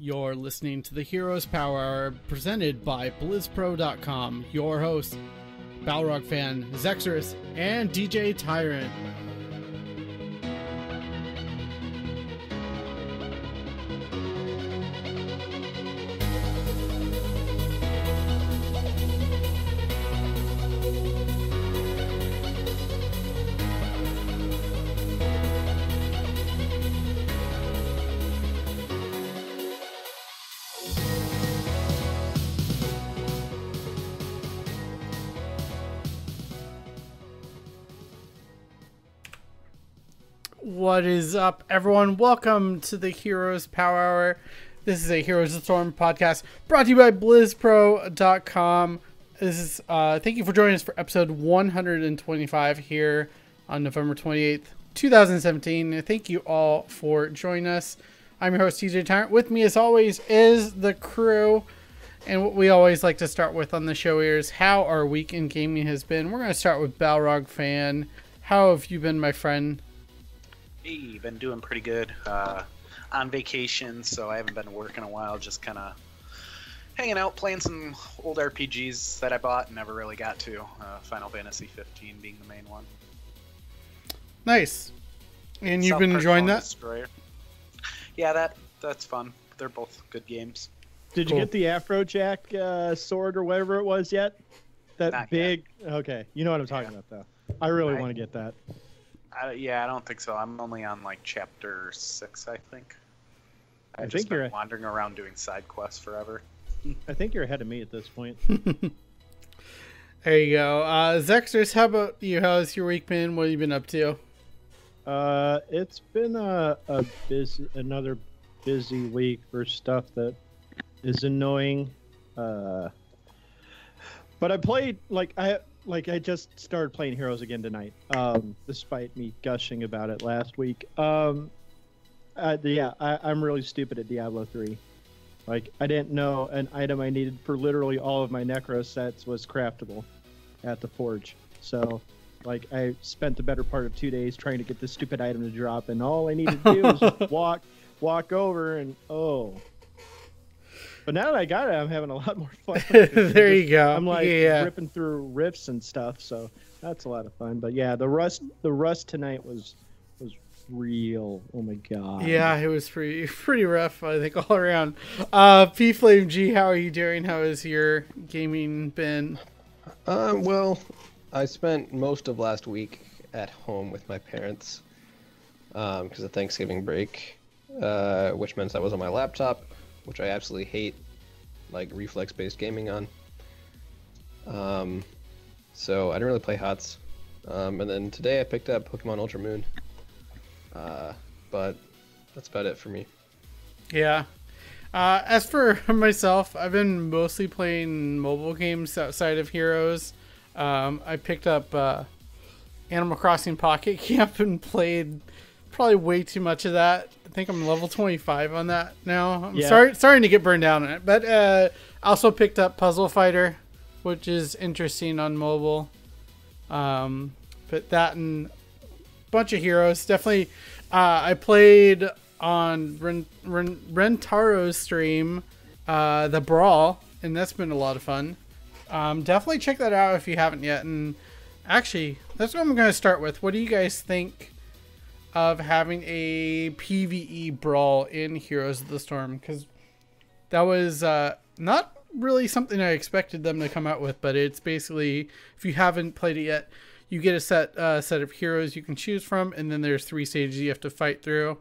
You're listening to the Heroes Power Hour presented by BlizzPro.com. Your hosts, Balrog fan Zexorus and DJ Tyrant. Is up, everyone? Welcome to the Heroes Power Hour. This is a Heroes of Storm podcast brought to you by BlizzPro.com. This is uh, thank you for joining us for episode 125 here on November 28th, 2017. Thank you all for joining us. I'm your host, TJ Tyrant. With me, as always, is the crew. And what we always like to start with on the show here is how our week in gaming has been. We're going to start with Balrog Fan. How have you been, my friend? Hey, been doing pretty good. Uh, on vacation, so I haven't been working a while. Just kind of hanging out, playing some old RPGs that I bought and never really got to. Uh, Final Fantasy 15 being the main one. Nice. And you've South been enjoying that? Destroyer. Yeah, that that's fun. They're both good games. Did Cool. you get the Afrojack uh, sword or whatever it was yet? That Not yet. big. Okay, you know what I'm talking about though. I really I- want to get that. I, yeah, I don't think so. I'm only on like chapter six, I think. I I've think been you're- wandering around doing side quests forever. I think you're ahead of me at this point. There you go. Uh, Zexers, how about you? How's your week been? What have you been up to? Uh, it's been a, a busy, another busy week for stuff that is annoying. Uh, but I played like I like I just started playing Heroes again tonight. Um, despite me gushing about it last week. Um, uh, yeah, I, I'm really stupid at Diablo three. Like I didn't know an item I needed for literally all of my Necro sets was craftable at the forge. So like I spent the better part of two days trying to get this stupid item to drop, and all I needed to do was walk, walk over, and oh. But now that I got it, I'm having a lot more fun. there you go. I'm like yeah. ripping through rifts and stuff, so that's a lot of fun. But yeah, the rust, the rust tonight was was real. Oh my god. Yeah, it was pretty pretty rough, I think, all around. Uh, P Flame G, how are you doing? How has your gaming been? Um, well, I spent most of last week at home with my parents because of Thanksgiving break, uh, which meant I was on my laptop, which I absolutely hate, like reflex-based gaming on. Um, so I didn't really play HOTS. Um, and then today I picked up Pokemon Ultra Moon. Uh, but that's about it for me. Yeah. Uh, as for myself, I've been mostly playing mobile games outside of Heroes. Um, I picked up uh, Animal Crossing Pocket Camp and played probably way too much of that. I think I'm level 25 on that now. I'm Yeah. sorry, starting to get burned down on it. But uh, I also picked up Puzzle Fighter, which is interesting on mobile. Um, but that and a bunch of heroes. Definitely, uh, I played on Ren, Ren, Rentaro's stream, uh, the Brawl, and that's been a lot of fun. Um, definitely check that out if you haven't yet. And actually, that's what I'm going to start with. What do you guys think of having a PVE brawl in Heroes of the Storm? Because that was uh, not really something I expected them to come out with, but it's basically if you haven't played it yet, you get a set uh, set of heroes you can choose from, and then there's three stages you have to fight through.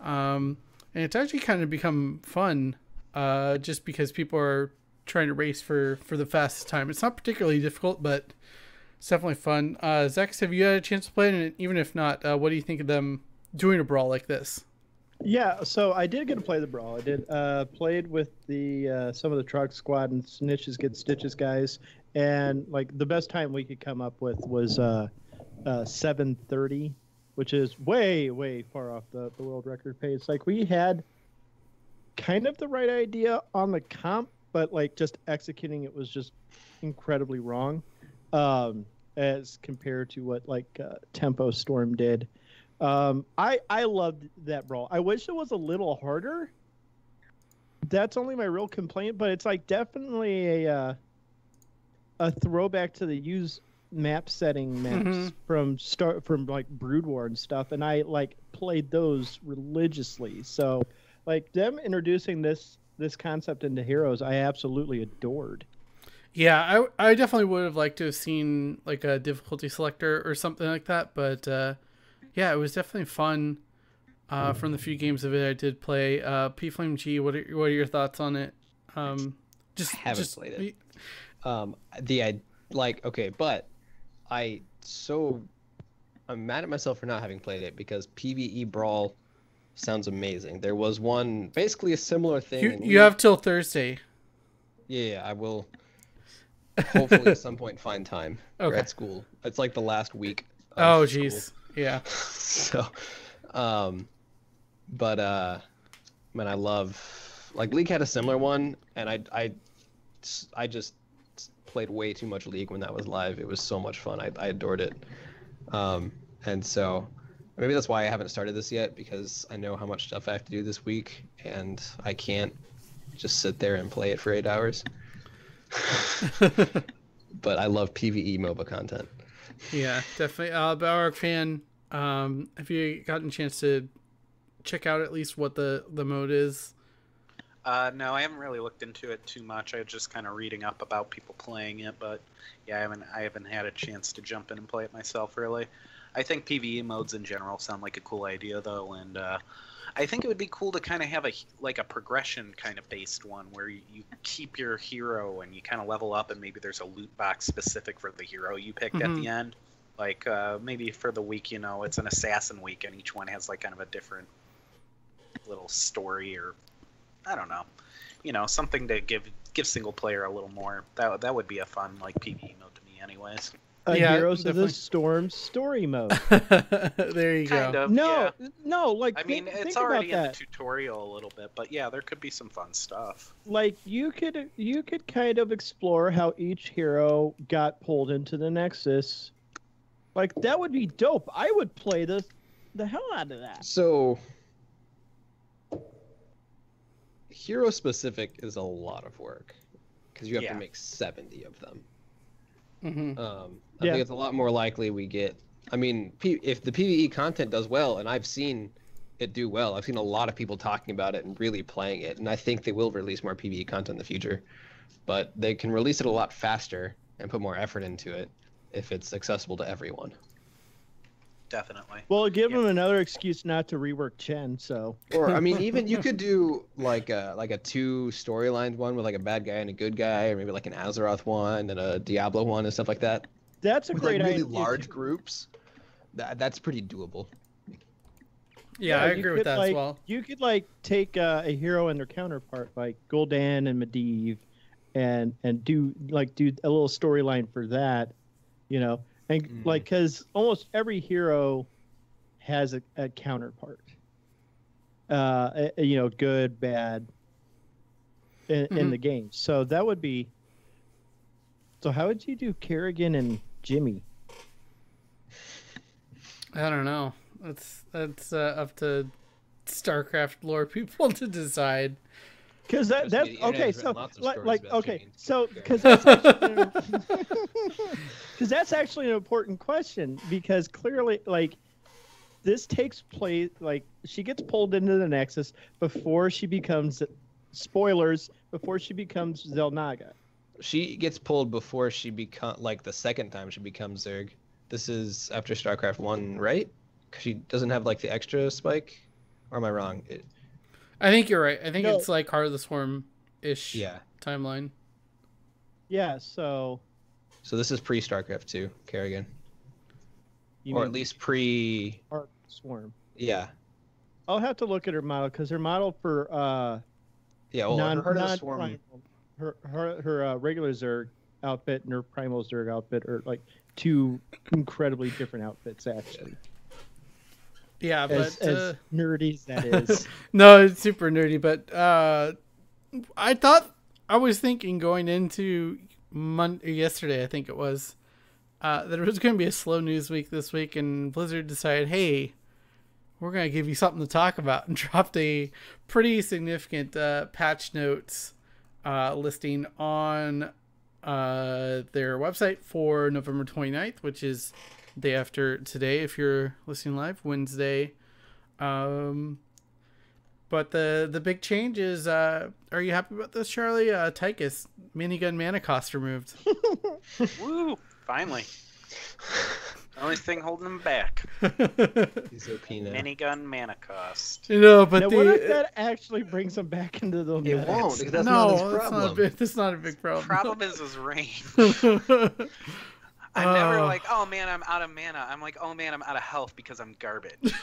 Um, and it's actually kind of become fun, uh, just because people are trying to race for for the fastest time. It's not particularly difficult, but it's definitely fun. Uh, Zex, have you had a chance to play it? And even if not, uh, what do you think of them doing a brawl like this? Yeah, so I did get to play the brawl. I did uh, played with the uh, some of the truck squad and snitches get stitches guys, and like the best time we could come up with was uh, uh, 7:30, which is way way far off the, the world record pace. Like we had kind of the right idea on the comp, but like just executing it was just incredibly wrong, um, as compared to what like uh, Tempo Storm did. Um, I I loved that brawl. I wish it was a little harder. that's only my real complaint, but it's like definitely a uh, a throwback to the use map setting maps Mhm. from start from like Brood War and stuff, and I like played those religiously. So, like them introducing this this concept into Heroes, I absolutely adored. Yeah, I, I definitely would have liked to have seen like a difficulty selector or something like that, but uh, yeah, it was definitely fun. Uh, from the few games of it I did play, uh, P Flame G, what are what are your thoughts on it? Um, just haven't just, played it. Um, the I like okay, but I so I'm mad at myself for not having played it because PVE Brawl sounds amazing. There was one basically a similar thing. You you have till Thursday. Yeah, yeah, I will. Hopefully, at some point, find time. We're Okay. at school. It's like the last week. of Oh jeez, yeah. so, um, but uh, man, I love like League had a similar one, and I I I just played way too much League when that was live. It was so much fun. I I adored it. Um, and so maybe that's why I haven't started this yet because I know how much stuff I have to do this week, and I can't just sit there and play it for eight hours. but I love PVE MOBA content. Yeah, definitely. Uh, Balrog fan. Um, have you gotten a chance to check out at least what the the mode is? Uh, no, I haven't really looked into it too much. I was just kind of reading up about people playing it, but yeah, I haven't I haven't had a chance to jump in and play it myself really. I think PVE modes in general sound like a cool idea though, and uh, I think it would be cool to kind of have a like a progression kind of based one where you, you keep your hero and you kind of level up, and maybe there's a loot box specific for the hero you picked at Mhm. the end. Like uh, maybe for the week, you know, it's an assassin week, and each one has like kind of a different little story or I don't know, you know, something to give give single player a little more. That that would be a fun like PvE mode to me, anyways. A Yeah, Heroes of the Storm story mode. there you Kind go. of. No, yeah. no, like I mean, think, it's think already in about the tutorial a little bit, but yeah, there could be some fun stuff. like you could you could kind of explore how each hero got pulled into the Nexus. Like that would be dope. I would play the the hell out of that. So, hero specific is a lot of work because you have Yeah. to make 70 of them. Hmm Um, I Yeah. think it's a lot more likely we get. I mean, P, if the PVE content does well, and I've seen it do well, I've seen a lot of people talking about it and really playing it, and I think they will release more PVE content in the future. But they can release it a lot faster and put more effort into it if it's accessible to everyone. Definitely. Well, give Yeah. them another excuse not to rework Chen. So Or I mean, even you could do like a like a two storyline one with like a bad guy and a good guy, or maybe like an Azeroth one and a Diablo one and stuff like that. that's a With great like really idea. large too. groups. That that's pretty doable. Yeah, I you agree with could, that like, as well. You could like take uh, a hero and their counterpart, like Gul'dan and Medivh, and and do like do a little storyline for that, you know, and Mhm. like because almost every hero has a, a counterpart. Uh, a- you know, good, bad. In, in Mhm. the game, so that would be. So how would you do Kerrigan and Jimmy? I don't know. That's that's uh, up to StarCraft lore people to decide. Because that Trust that's me, the okay. So written lots of like, like okay, Jimmy. so because that's because that's actually an important question because clearly like this takes place like she gets pulled into the Nexus before she becomes spoilers before she becomes Xel'Naga. She gets pulled before she become like the second time she becomes Zerg. This is after StarCraft one, right? Because she doesn't have like the extra spike. Or am I wrong? It, I think you're right. I think No. it's like Heart of the Swarm ish yeah. timeline. Yeah, so So this is pre StarCraft two, Kerrigan, you or at least pre. Heart Swarm. Yeah. I'll have to look at her model because her model for uh Yeah. Well, non, her Heart of the non- Swarm. primal- her her her uh, regular Zerg outfit and her primal Zerg outfit are like two incredibly different outfits actually. Yeah, As, but uh, as nerdy as that is. no, it's super nerdy. But uh, I thought I was thinking going into Monday yesterday, I think it was, uh, that it was going to be a slow news week this week, and Blizzard decided, hey, we're gonna give you something to talk about, and dropped a pretty significant uh, patch notes uh, listing on uh, their website for November 29th, which is day after today if you're listening live, Wednesday. Um, but the the big change is, uh, are you happy about this, Charlie? Uh, Tychus minigun mana cost removed. Woo! Finally. Only thing holding him back. He's OP now. Minigun mana cost. you know, but now, the what if that actually brings him back into the It meta? won't, because that's not his no, that's not a big. That's not a big problem. Problem is his range. I'm never Oh. like, oh man, I'm out of mana. I'm like, oh man, I'm out of health because I'm garbage.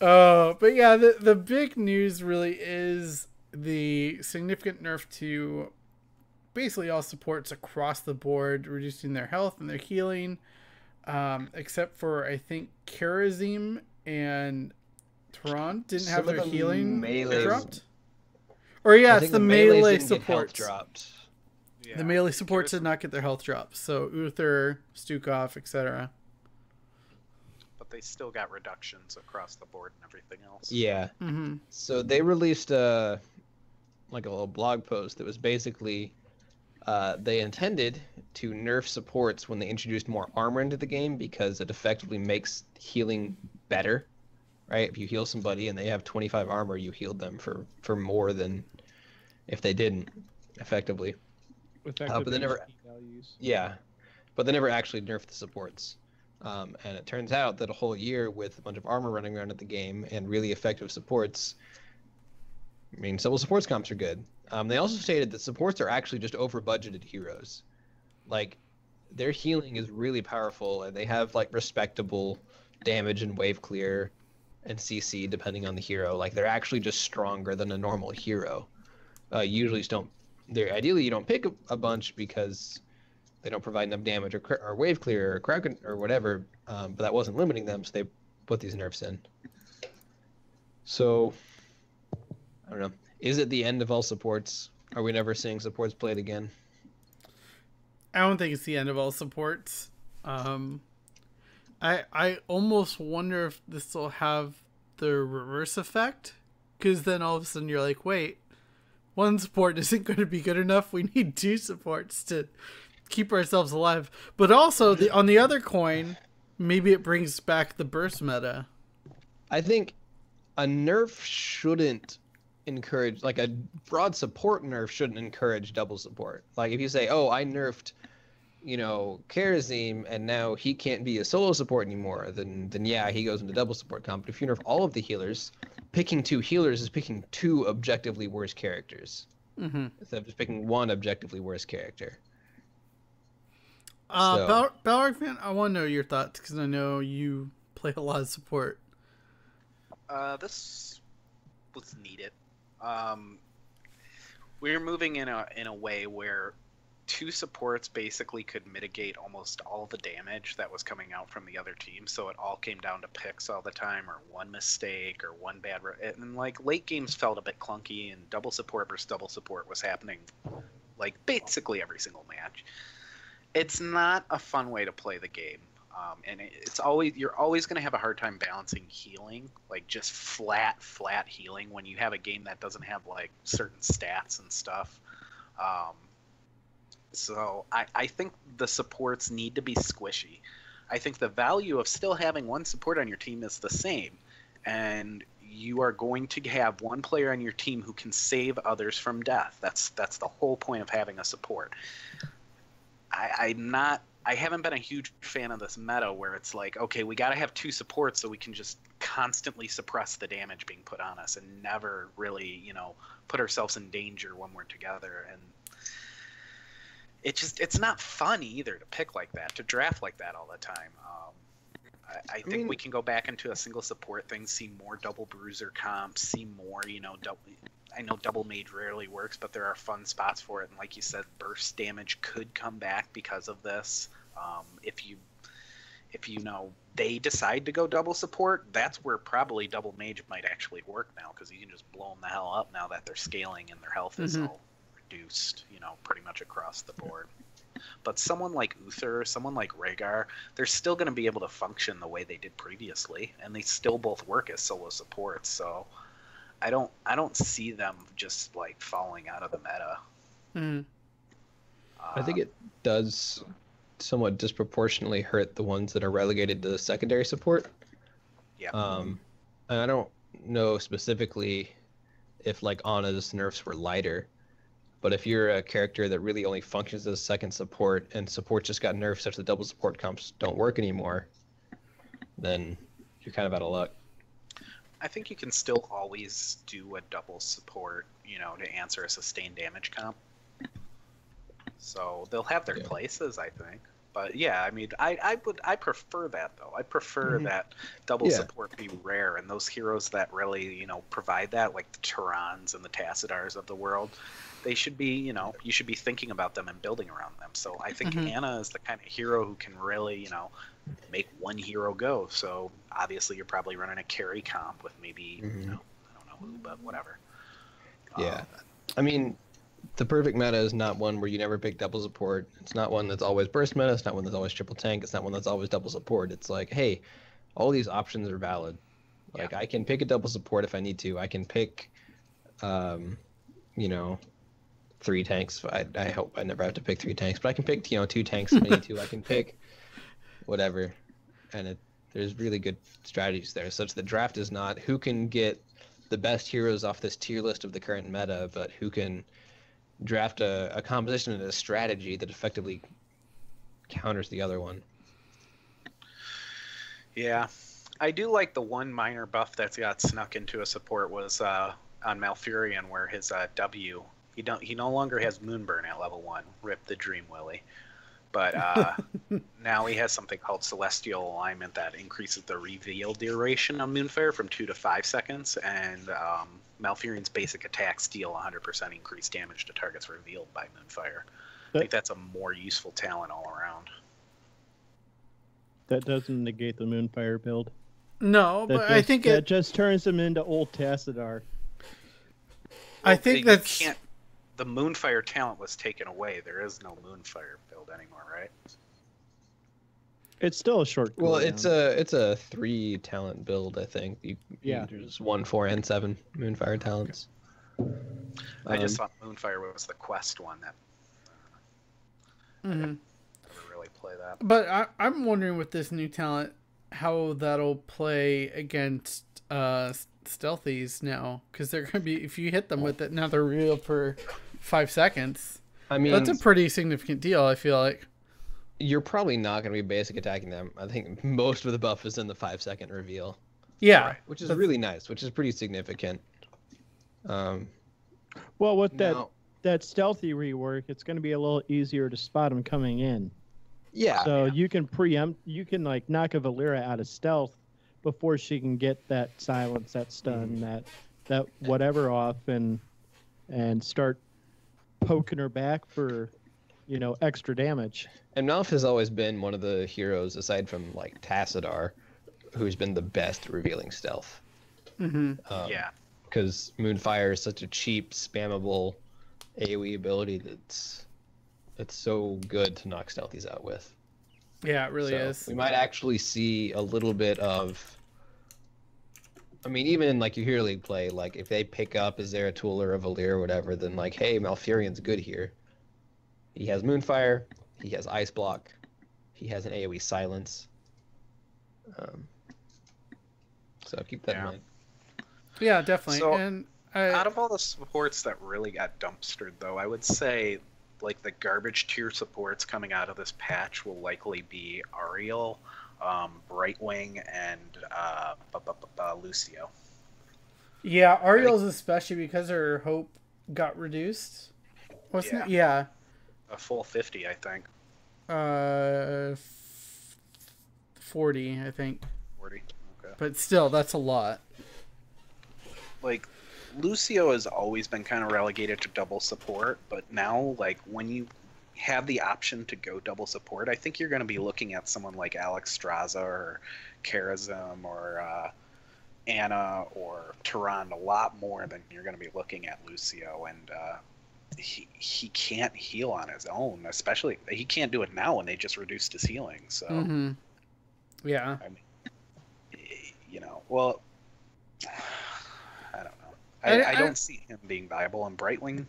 Uh, but yeah, the the big news really is the significant nerf to basically all supports across the board, reducing their health and their healing, um, except for I think Kharazim and Tehran didn't have Some of their the healing melee- dropped. Or yeah, it's think the, melees melee didn't get health dropped. Yeah. The melee supports did not get their health drops. So Uther, Stukov, etc. But they still got reductions across the board and everything else. Yeah. Mm-hmm. So they released a like a little blog post that was basically uh, they intended to nerf supports when they introduced more armor into the game because it effectively makes healing better. Right? If you heal somebody and they have 25 armor, you healed them for for more than if they didn't effectively. Effective but they never- values. Yeah, but they never actually nerfed the supports. Um, and it turns out that a whole year with a bunch of armor running around at the game and really effective supports I mean, civil supports comps are good. Um, they also stated that supports are actually just over budgeted heroes. Like, their healing is really powerful, and they have like respectable damage and wave clear and CC depending on the hero. Like, they're actually just stronger than a normal hero. Uh, usually, just don't. They're ideally you don't pick a, a bunch because they don't provide enough damage or, or wave clear or or whatever. Um, but that wasn't limiting them, so they put these nerfs in. So I don't know. Is it the end of all supports? Are we never seeing supports played again? I don't think it's the end of all supports. Um, I I almost wonder if this will have the reverse effect, because then all of a sudden you're like, wait, one support isn't going to be good enough. We need two supports to keep ourselves alive. But also the on the other coin, maybe it brings back the burst meta. I think a nerf shouldn't encourage like a broad support nerf shouldn't encourage double support. Like if you say, "Oh, I nerfed, you know, Kharazim and now he can't be a solo support anymore," then then yeah, he goes into double support comp. But if you nerf all of the healers, picking two healers is picking two objectively worse characters Mm-hmm. instead of just picking one objectively worse character. Uh, So- Bal- Balrog fan, I want to know your thoughts because I know you play a lot of support. Uh, this was needed. Um, we're moving in a in a way where two supports basically could mitigate almost all the damage that was coming out from the other team. So it all came down to picks all the time, or one mistake, or one bad. Re- and like late games felt a bit clunky, and double support versus double support was happening like basically every single match. It's not a fun way to play the game. Um, and it's always you're always going to have a hard time balancing healing, like just flat, flat healing when you have a game that doesn't have like certain stats and stuff. Um, so I, I think the supports need to be squishy. I think the value of still having one support on your team is the same, and you are going to have one player on your team who can save others from death. That's that's the whole point of having a support. I, I'm not. I haven't been a huge fan of this meta where it's like, okay, we got to have two supports so we can just constantly suppress the damage being put on us and never really, you know, put ourselves in danger when we're together. And it just, it's not fun either to pick like that, to draft like that all the time. Um, I, I think mean- we can go back into a single support thing, see more double bruiser comps, see more, you know, double. I know double mage rarely works, but there are fun spots for it. And like you said, burst damage could come back because of this. Um, if you, if you know they decide to go double support, that's where probably double mage might actually work now because you can just blow them the hell up now that they're scaling and their health is Mhm. all reduced. You know, pretty much across the board. But someone like Uther, someone like Rehgar, they're still going to be able to function the way they did previously, and they still both work as solo supports. So I don't I don't see them just like falling out of the meta. Mm. I think it does somewhat disproportionately hurt the ones that are relegated to the secondary support. Yeah. Um, and I don't know specifically if like Ana's nerfs were lighter, but if you're a character that really only functions as a second support and support just got nerfed such that double support comps don't work anymore, then you're kind of out of luck. I think you can still always do a double support, you know, to answer a sustained damage comp. So they'll have their Yeah. places, I think. But yeah, I mean, I, I would I prefer that though. I prefer Mhm. that double Yeah. support be rare, and those heroes that really you know provide that, like the Turans and the Tassadars of the world, they should be you know you should be thinking about them and building around them. So I think Mhm. Ana is the kind of hero who can really you know make one hero go. So obviously you're probably running a carry comp with maybe Mhm. you know I don't know who, but whatever. Yeah. Um, I mean, the perfect meta is not one where you never pick double support. It's not one that's always burst meta. It's not one that's always triple tank. It's not one that's always double support. It's like, hey, all these options are valid. Like I can pick a double support if I need to. I can pick, um, you know, three tanks. I, I hope I never have to pick three tanks, but I can pick you know two tanks if I need to. I can pick whatever, and it, there's really good strategies there. Such that draft is not who can get the best heroes off this tier list of the current meta, but who can draft a, a composition and a strategy that effectively counters the other one. Yeah, I do like the one minor buff that's got snuck into a support was uh, on Malfurion, where his uh, W he don't he no longer has Moonburn at level one. Rip the Dream Willy, but uh, now he has something called Celestial Alignment that increases the reveal duration on Moonfire from two to five seconds, and um, Malfurion's basic attacks deal 100% increased damage to targets revealed by Moonfire. I think that's a more useful talent all around. That doesn't negate the Moonfire build. No, That but just, I think that it. just turns him into old Tassadar. I think you that's can't. The Moonfire talent was taken away. There is no Moonfire build anymore, right? It's still a short. Well, cooldown. it's a it's a three talent build, I think. You, Yeah. There's one, four, and seven Moonfire talents. I just Um, thought Moonfire was the quest one that Mm-hmm. never really play that. But I, I'm wondering with this new talent how that'll play against uh stealthies now because they're gonna be if you hit them with it now they're real for five seconds. I mean, That's a pretty significant deal. I feel like. you're probably not going to be basic attacking them. I think most of the buff is in the five second reveal, Yeah, Right. which is That's- really nice, which is pretty significant. Um, well with that now- that stealthy rework, it's going to be a little easier to spot them coming in. yeah, So you can preempt, you can like knock a Valeera out of stealth before she can get that silence, that stun, that that whatever off, and and start poking her back for, you know, extra damage. And Malf has always been one of the heroes, aside from like Tassadar, who's been the best at revealing stealth. hmm Um, yeah, Because Moonfire is such a cheap, spammable AoE ability that's it's so good to knock stealthies out with. yeah, it really So is. We might actually see a little bit of. I mean, even in like your Hero League play, like if they pick up, is there a tool or a Valeera or whatever, then like, hey, Malfurion's good here. He has Moonfire, he has Ice Block, he has an AoE Silence. Um, so keep that Yeah. in mind. Yeah, definitely. So, and I, out of all the supports that really got dumpstered, though, I would say like the garbage tier supports coming out of this patch will likely be Ariel, um, Brightwing, and uh, bu- Lucio. yeah, Auriel's especially because her hope got reduced. Wasn't it? Yeah. A full fifty, I think. Uh, f- forty, I think. Forty. Okay. But still, that's a lot. like Lucio has always been kind of relegated to double support, but now like when you have the option to go double support, I think you're going to be looking at someone like Alexstrasza or Kharazim or uh, Ana or Tehran a lot more than you're going to be looking at Lucio. And uh, he he can't heal on his own, especially he can't do it now when they just reduced his healing. So hmm Yeah. I mean, you know, well, I don't know. I, I- I, I- don't see him being viable on Brightwing.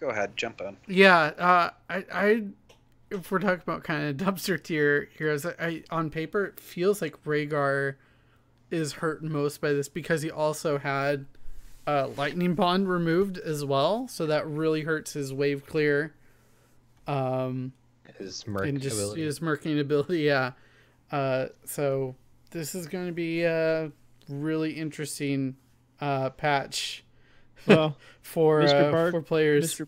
Go ahead, jump in. Yeah, uh, I, I, if we're talking about kind of dumpster tier heroes, I, I on paper it feels like Rehgar is hurt most by this because he also had uh, lightning bond removed as well, so that really hurts his wave clear. Um, His merc and just ability. his murking ability, yeah. Uh, so this is going to be a really interesting uh, patch Well, for Mr. uh, Bark- for players. Mr.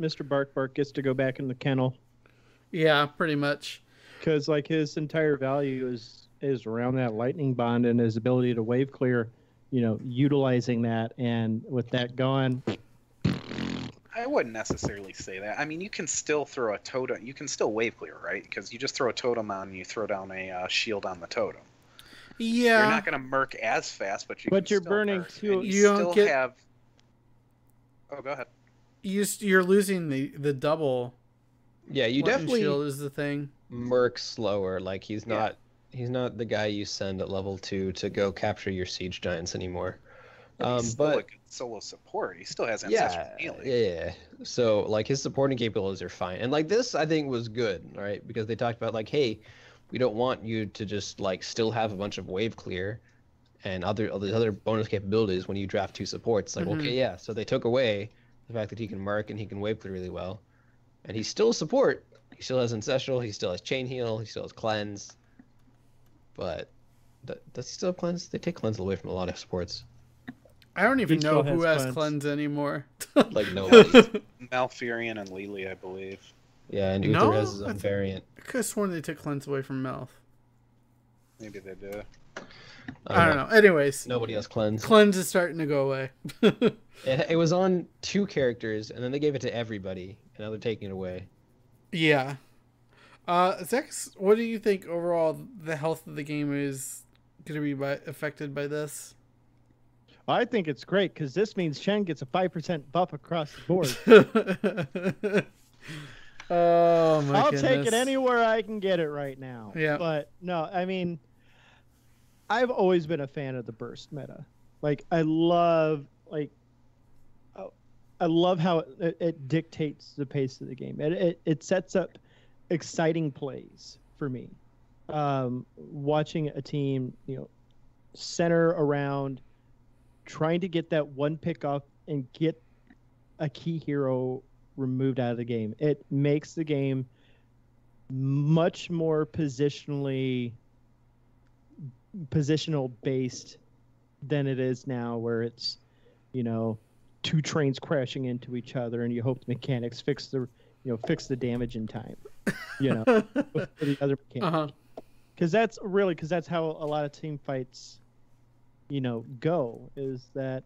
Mr. Bark Bark gets to go back in the kennel Yeah, pretty much. because like his entire value is is around that lightning bond and his ability to wave clear. You know, utilizing that and with that gone, I wouldn't necessarily say that. I mean, you can still throw a totem. You can still wave clear, right? Because you just throw a totem on, and you throw down a uh, shield on the totem. Yeah. You're not going to merc as fast, but you. But can you're still burning merc, two- You, You don't still get- have. Oh, go ahead. you s- you're losing the the double. yeah, you definitely shield is the thing. merc slower. Like he's Yeah. not he's not the guy you send at level two to go capture your siege giants anymore. Um, He's still a but good solo support. He still has ancestral yeah, healing. yeah. So like his supporting capabilities are fine, and like this I think was good, right? Because they talked about like, hey, we don't want you to just like still have a bunch of wave clear and other other other bonus capabilities when you draft two supports. Like, Mhm. okay, yeah. So they took away the fact that he can mark and he can wave clear really well, and he's still a support. He still has ancestral. He still has chain heal. He still has cleanse. But th- does he still have cleanse? They take cleanse away from a lot of supports. I don't even He know still who has has cleanse. cleanse anymore. Like nobody. Malfurion and Li Li, I believe. yeah, and Uther No, has his I own th- variant. I could have sworn they took cleanse away from Melf. Maybe they do. I don't know. Anyways, Nobody has cleanse. cleanse is starting to go away. It, it was on two characters, and then they gave it to everybody, and now they're taking it away. yeah. Uh, Zex, what do you think overall the health of the game is going to be by, affected by this? I think it's great because this means Chen gets a five percent buff across the board. oh my I'll goodness. take it anywhere I can get it right now. Yeah. But no, I mean, I've always been a fan of the burst meta. Like I love like. I love how it, it, dictates the pace of the game. It, it it sets up exciting plays for me. Um, watching a team, you know, center around, trying to get that one pick off and get a key hero removed out of the game. It makes the game much more positionally positional based than it is now where it's you know two trains crashing into each other and you hope the mechanics fix the you know fix the damage in time you know the other mechanics Uh-huh. because that's really because that's how a lot of team fights you know go is that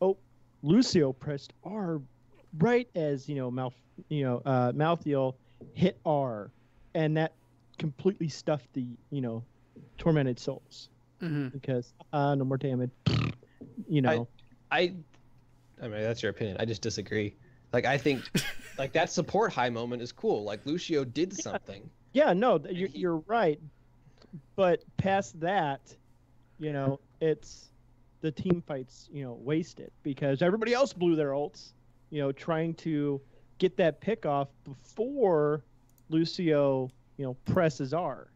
oh lucio pressed r right as you know mouth you know uh Malthael hit r and that completely stuffed the you know tormented souls hmm because uh no more damage you know I, I mean, that's your opinion. I just disagree. Like, I think, like that support high moment is cool. Like Lucio did something. yeah no you're, he- you're right but past that you know it's the team fights you know wasted because everybody else blew their ults you know trying to get that pick off before lucio you know presses r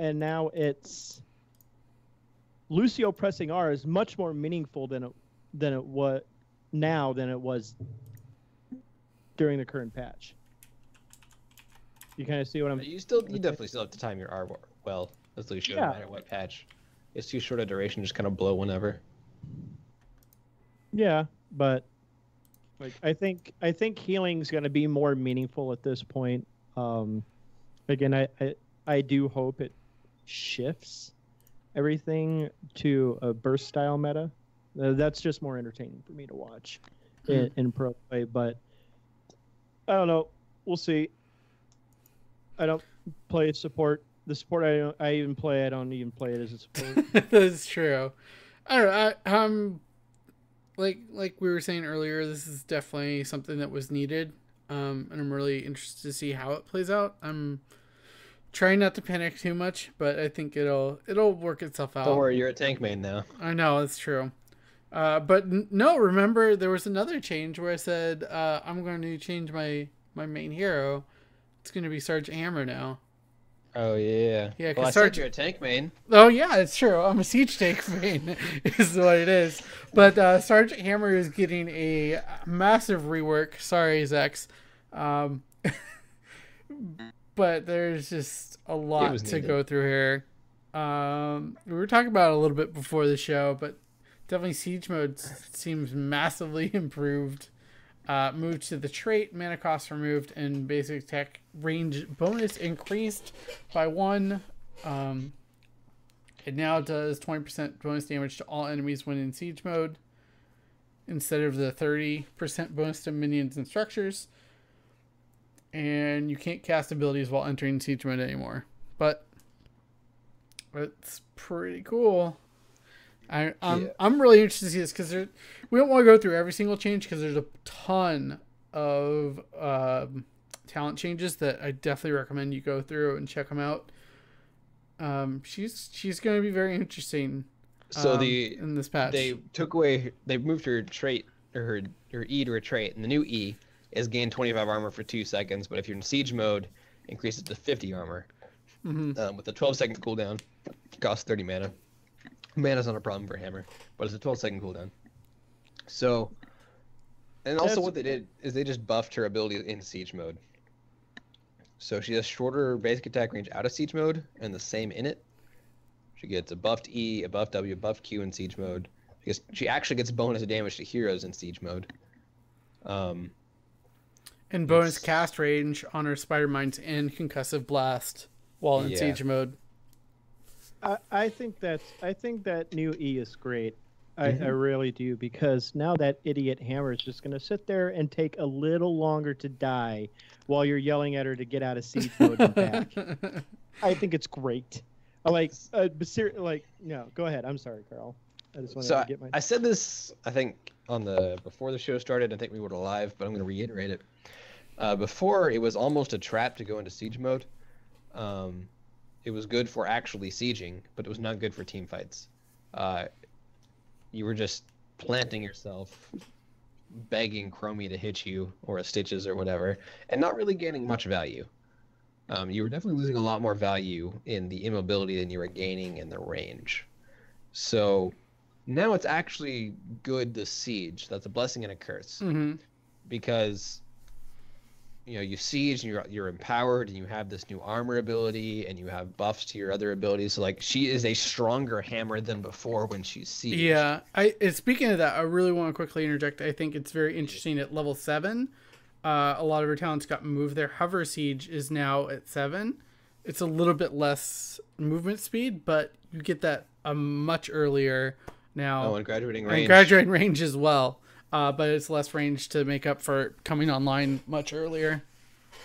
and now it's lucio pressing r is much more meaningful than it than it was now than it was during the current patch you kind of see what i'm But you still, you definitely still have to time your R well as Lucio, Yeah. no matter what patch. It's too short a duration, just kind of blow whenever. Yeah, but like I think I think healing's going to be more meaningful at this point. Um, again, I, I I do hope it shifts everything to a burst style meta. Uh, that's just more entertaining for me to watch in, in pro play. But I don't know. We'll see. I don't play support. The support I don't, I even play, I don't even play it as a support. That's true. I don't know. I, um, like like we were saying earlier, this is definitely something that was needed. Um, and I'm really interested to see how it plays out. I'm trying not to panic too much, but I think it'll it'll work itself out. Don't worry, you're a tank main now. I know it's true. Uh, but n- no, remember there was another change where I said uh, I'm going to change my my main hero. It's going to be Sergeant Hammer now. Oh yeah. Yeah, 'cause Well, Sarge- you're a tank main. Oh yeah, it's true. I'm a siege tank main, is what it is. But uh, Sergeant Hammer is getting a massive rework. Sorry, Zex. Um, but there's just a lot to needed. go through here. Um, we were talking about it a little bit before the show, but definitely siege mode seems massively improved. Uh, moved to the trait, mana cost removed, and basic attack range bonus increased by one. Um, it now does 20% bonus damage to all enemies when in siege mode instead of the 30% bonus to minions and structures. And you can't cast abilities while entering siege mode anymore. But it's pretty cool. I, I'm, Yeah. I'm really interested to see this because we don't want to go through every single change because there's a ton of um, talent changes that I definitely recommend you go through and check them out. Um, she's she's going to be very interesting. So um, the in this patch, they took away they moved her trait or her her E to a trait, and the new E is gain 25 armor for two seconds, but if you're in siege mode, increases to 50 armor. Mhm. Um, with a 12 second cooldown, costs 30 mana. Mana's not a problem for hammer, but it's a 12 second cooldown. So, and also That's- what they did is they just buffed her ability in siege mode. So she has shorter basic attack range out of siege mode and the same in it. She gets a buffed E, a buffed W, a buffed Q in siege mode. Because she actually gets bonus damage to heroes in siege mode. Um, and bonus it's- cast range on her spider mines and concussive blast while in Yeah. siege mode. I, I think that's I think that new E is great. I, I Mhm. really do because now that idiot hammer is just gonna sit there and take a little longer to die while you're yelling at her to get out of siege mode and back. I think it's great. I like, uh, like, no, go ahead. I'm sorry, Carl. I just wanted so to I, get my. I said this, I think, on the before the show started. I think we were live, but I'm going to reiterate it. Uh, before it was almost a trap to go into siege mode. Um, it was good for actually sieging, but it was not good for team fights. Uh, you were just planting yourself, begging Chromie to hit you or a Stitches or whatever, and not really gaining much value. Um, you were definitely losing a lot more value in the immobility than you were gaining in the range. So now it's actually good to siege. That's a blessing and a curse hmm because you know you siege and you're you're empowered and you have this new armor ability and you have buffs to your other abilities. So like she is a stronger hammer than before when she's siege. Yeah, I and speaking of that, I really want to quickly interject. I think it's very interesting at level seven. Uh, a lot of her talents got moved. Their hover siege is now at seven. It's a little bit less movement speed, but you get that a much earlier now. Oh, and graduating and range. graduating range as well. Uh, but it's less range to make up for coming online much earlier.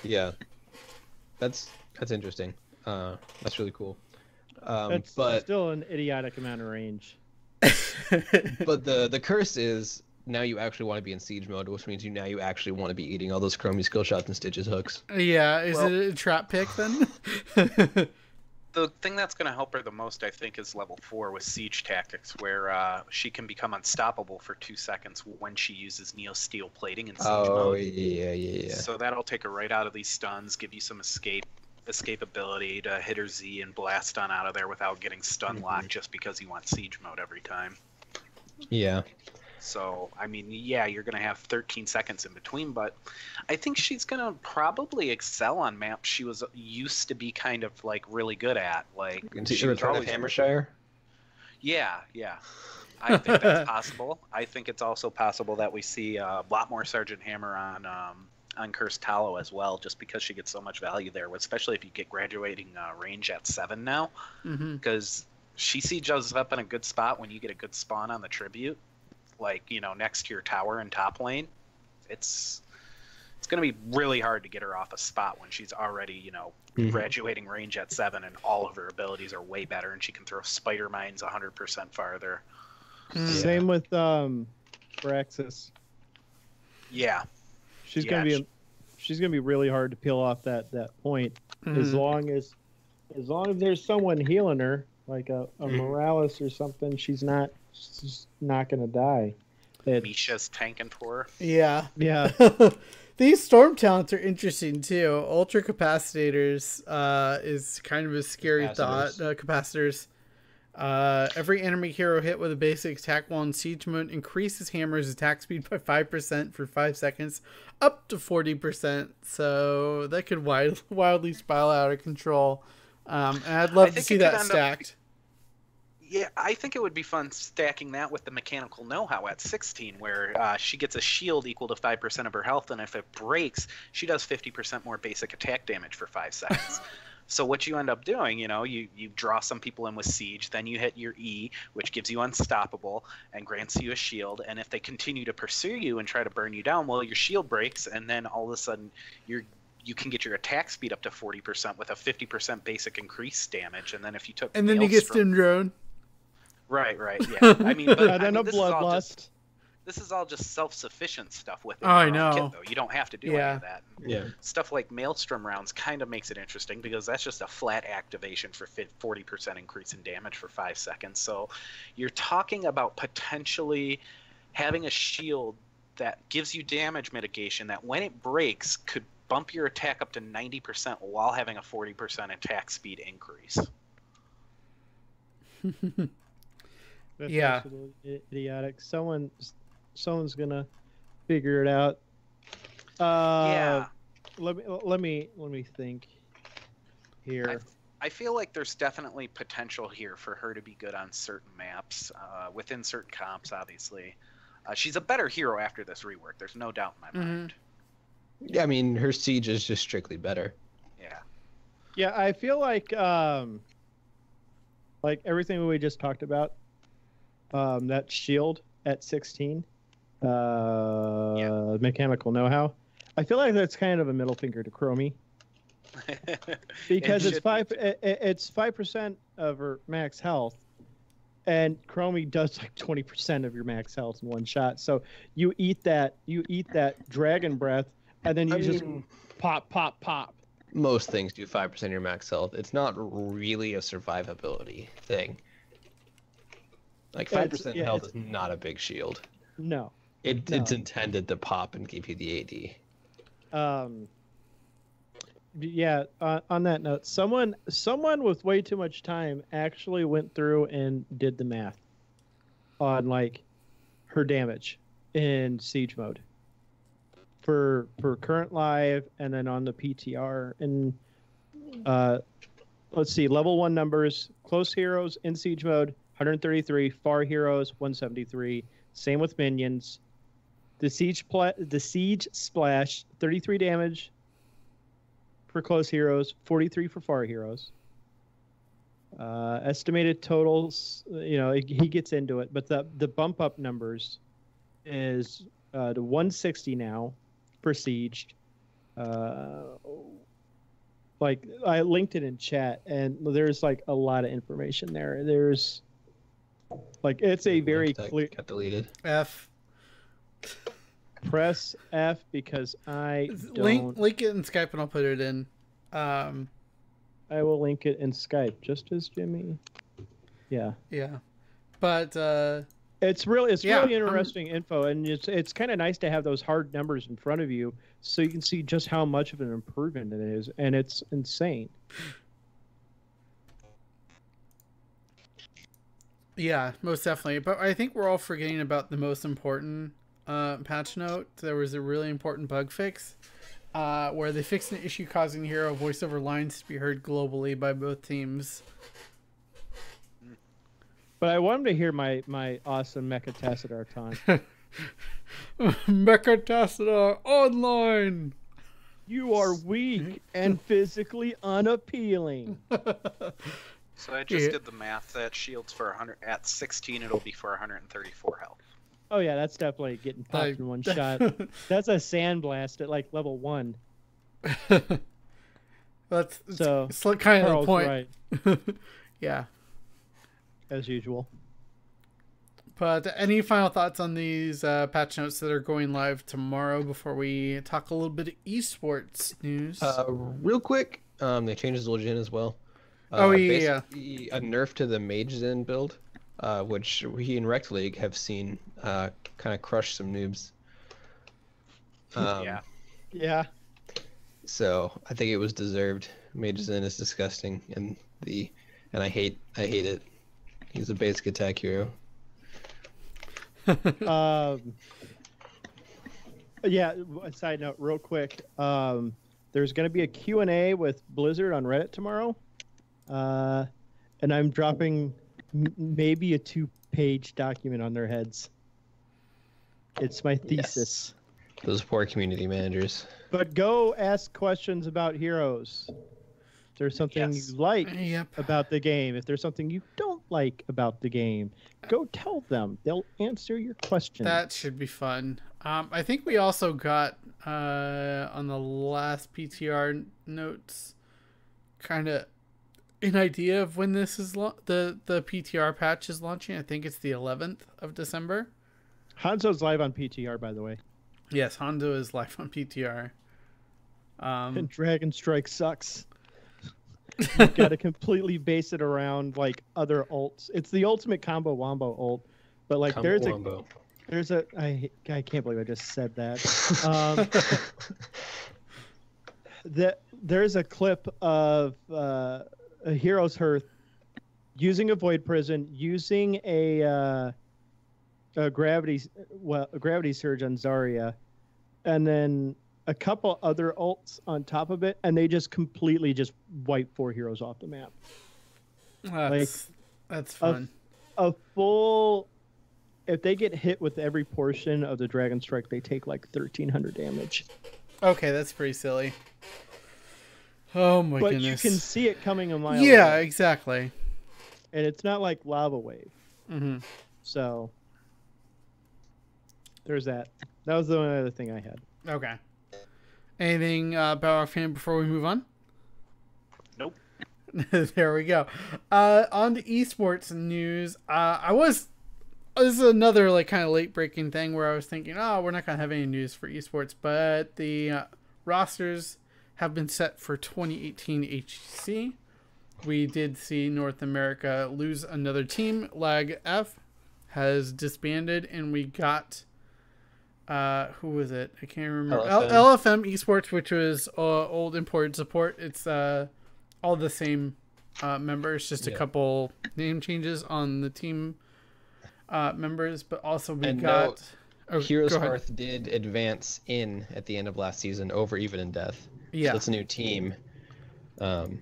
Yeah, that's that's interesting. Uh, that's really cool. Um, That's but still an idiotic amount of range. but the the curse is now you actually want to be in siege mode, which means you now you actually want to be eating all those chromie skill shots and stitches hooks. yeah, is Well- it a trap pick then? The thing that's going to help her the most, I think, is level four with siege tactics, where uh, she can become unstoppable for two seconds when she uses neo steel plating in siege Oh mode. yeah, yeah, yeah. So that'll take her right out of these stuns, give you some escape escapability to hit her Z and blast on out of there without getting stun Mhm. locked just because you want siege mode every time. Yeah. So I mean, yeah, you're gonna have 13 seconds in between, but I think she's gonna probably excel on maps she was used to be kind of like really good at. Like And she was of always- Hammershire. Yeah, yeah. I think that's possible. I think it's also possible that we see a lot more Sergeant Hammer on um, on Cursed Hollow as well, just because she gets so much value there, especially if you get graduating uh, range at seven now, because she sieges up in a good spot when you get a good spawn on the tribute, like you know next to your tower in top lane. It's it's gonna be really hard to get her off a spot when she's already you know Mhm. graduating range at seven, and all of her abilities are way better, and she can throw spider mines hundred percent farther. Mm. Same with um, Firaxis. Yeah. She's Yeah, gonna be sh- she's gonna be really hard to peel off that that point as Mhm. long as as long as there's someone healing her, like a, a Mm-hmm. Morales or something, she's not she's not gonna die. It, Misha's tanking for her. Yeah. yeah, These storm talents are interesting too. Ultra capacitors uh, is kind of a scary thought. Capacitors. Uh, capacitors. Uh, every enemy hero hit with a basic attack while in siege mode increases hammer's attack speed by five percent for five seconds, up to forty percent. So that could wild, wildly spiral out of control. Um, and I'd love to see that end up- stacked. Yeah, I think it would be fun stacking that with the mechanical know-how at 16, where uh, she gets a shield equal to 5% of her health, and if it breaks, she does 50% more basic attack damage for 5 seconds. so what you end up doing, you know, you, you draw some people in with Siege, then you hit your E, which gives you Unstoppable, and grants you a shield, and if they continue to pursue you and try to burn you down, well, your shield breaks, and then all of a sudden you're you can get your attack speed up to 40% with a 50% basic increase damage, and then if you took And then you get stim drone. Right, right, yeah. I mean, but and I mean, a this is all just bloodlust. this is all just self-sufficient stuff with Oh, I know. Kit, though. You don't have to do Yeah. any of that. Yeah. Stuff like Maelstrom rounds kind of makes it interesting because that's just a flat activation for 40% increase in damage for five seconds. So you're talking about potentially having a shield that gives you damage mitigation that when it breaks could bump your attack up to 90% while having a 40% attack speed increase. That's Yeah. absolutely idiotic. Someone, someone's gonna figure it out. Uh, yeah. Let me let me let me think. Here. I feel like there's definitely potential here for her to be good on certain maps, uh, within certain comps, obviously. Uh, she's a better hero after this rework. There's no doubt in my Mhm. mind. Yeah, I mean, her siege is just strictly better. Yeah. Yeah, I feel like um, like everything we just talked about. Um, that shield at 16, uh, mechanical know-how. I feel like that's kind of a middle finger to Chromie because It it's five. be. i- i- It's five percent of her max health, and Chromie does like 20 percent of your max health in one shot. So you eat that, you eat that dragon breath, and then you I just mean, pop, pop, pop. most things do 5% of your max health. It's not really a survivability thing. Like 5% yeah, health is not a big shield. No. It, No. It's intended to pop and give you the AD. um yeah uh, on that note someone someone with way too much time actually went through and did the math on like her damage in siege mode for for current live and then on the ptr and uh let's see level one numbers close heroes in siege mode 133 far heroes 173 same with minions the siege pla- the siege splash 33 damage for close heroes, 43 for far heroes. Uh, estimated totals, you know, he gets into it, but the the bump up numbers is uh, to 160 now for siege. Uh, like I linked it in chat, and there's like a lot of information there. There's like it's a very clear Got deleted. F. press F because I don't. Link link it in Skype and I'll put it in. Um, I will link it in Skype, just as Jimmy. Yeah, yeah, but uh, it's really it's Yeah, really I'm- interesting info, and it's it's kind of nice to have those hard numbers in front of you, so you can see just how much of an improvement it is, and it's insane. Yeah, most definitely. But I think we're all forgetting about the most important uh, patch note. There was a really important bug fix. Uh, where they fixed an issue causing hero voiceover lines to be heard globally by both teams. But I want him to hear my my awesome Mecha Tassadar taunt. Mecha Tassadar online. you are weak and physically unappealing. So I just Yeah. did the math. That shields for 100 at 16. It'll be for 134 health. Oh yeah, that's definitely getting popped I- in one shot. That's a sandblast at like level one. That's So, it's like kind of the point. right yeah. as usual. But any final thoughts on these uh, patch notes that are going live tomorrow before we talk a little bit of esports news? Uh, real quick, um, they changed Zul'jin as well. Uh, Oh, yeah. basically A nerf to the Mage Zen build, uh, which we in Rect League have seen uh, kind of crush some noobs. Um, yeah. Yeah. So I think it was deserved. Mage Zen is disgusting, and the and I hate I hate it. He's a basic attack hero. um, yeah. A side note, real quick. Um, there's going to be a Q and A with Blizzard on Reddit tomorrow, uh, and I'm dropping m- maybe a two-page document on their heads. It's my thesis. Those poor community managers. But go ask questions about heroes. If there's something Yes. you like yep. about the game, if there's something you don't like about the game, go tell them. They'll answer your question. That should be fun. Um, I think we also got uh, on the last PTR notes, kind of an idea of when this is lo- the the PTR patch is launching. I think it's the 11th of December. Hanzo's live on PTR, by the way. Yes, Hanzo is live on PTR. And Um, Dragon Strike sucks. You've got to completely base it around like other ults. It's the ultimate combo wombo ult, but like Combo there's a there's a I I can't believe I just said that. Um, that there's a clip of uh, a Heroes Hearth using a void prison, using a uh, a gravity well a gravity surge on Zarya, and then a couple other ults on top of it, and they just completely just wipe four heroes off the map. that's that's fun. A full. If they get hit with every portion of the Dragon Strike, they take like 1300 damage. Okay, that's pretty silly. Oh my but goodness. you can see it coming a mile away. yeah, away. exactly. and it's not like lava wave. hmm So there's that. That was the only other thing I had. Okay. Anything uh, about our fan before we move on? Nope. there we go. Uh, on to esports news. Uh, I was. This is another like kind of late breaking thing where I was thinking, oh, we're not gonna have any news for esports, but the uh, rosters have been set for 2018 HGC. We did see North America lose another team. Lag F has disbanded, and we got uh, who was it? I can't remember. L- LFM. LFM Esports, which was uh, old imported support. It's uh, all the same uh, members, just a couple name changes on the team uh, members, but also we And got. note, oh, Heroes. Hearth did advance in at the end of last season over Even in Death. Yeah, So it's a new team um,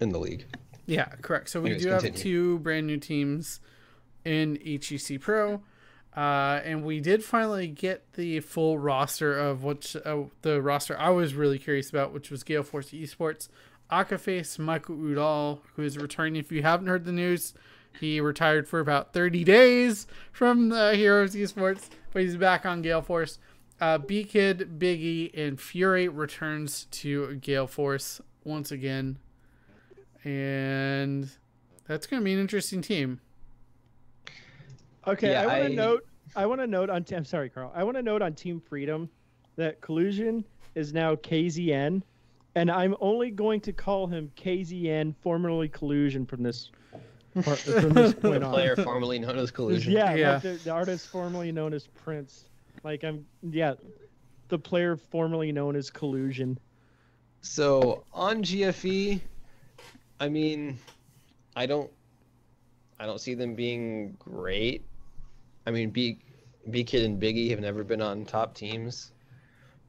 in the league. yeah, correct. So we Anyways, do have two brand new teams in HGC Pro. Uh, and we did finally get the full roster of which uh, the roster I was really curious about, which was Gale Force Esports, Akaface, Michael Udall, who is returning. If you haven't heard the news, he retired for about 30 days from the Heroes Esports, but he's back on Gale Force. Uh, B Kid, Biggie, and Fury returns to Gale Force once again, and that's going to be an interesting team. Okay, Yeah, I want to I- note. I want to note on. I'm sorry, Carl. I want to note on Team Freedom that Collusion is now KZN, and I'm only going to call him KZN, formerly Collusion, from this part, from this The point on. player formerly known as Collusion. Yeah, Yeah. Like the, the artist formerly known as Prince. Like I'm, yeah, the player formerly known as Collusion. So on GFE, I mean, I don't, I don't see them being great. I mean, B, B Kid and Biggie have never been on top teams.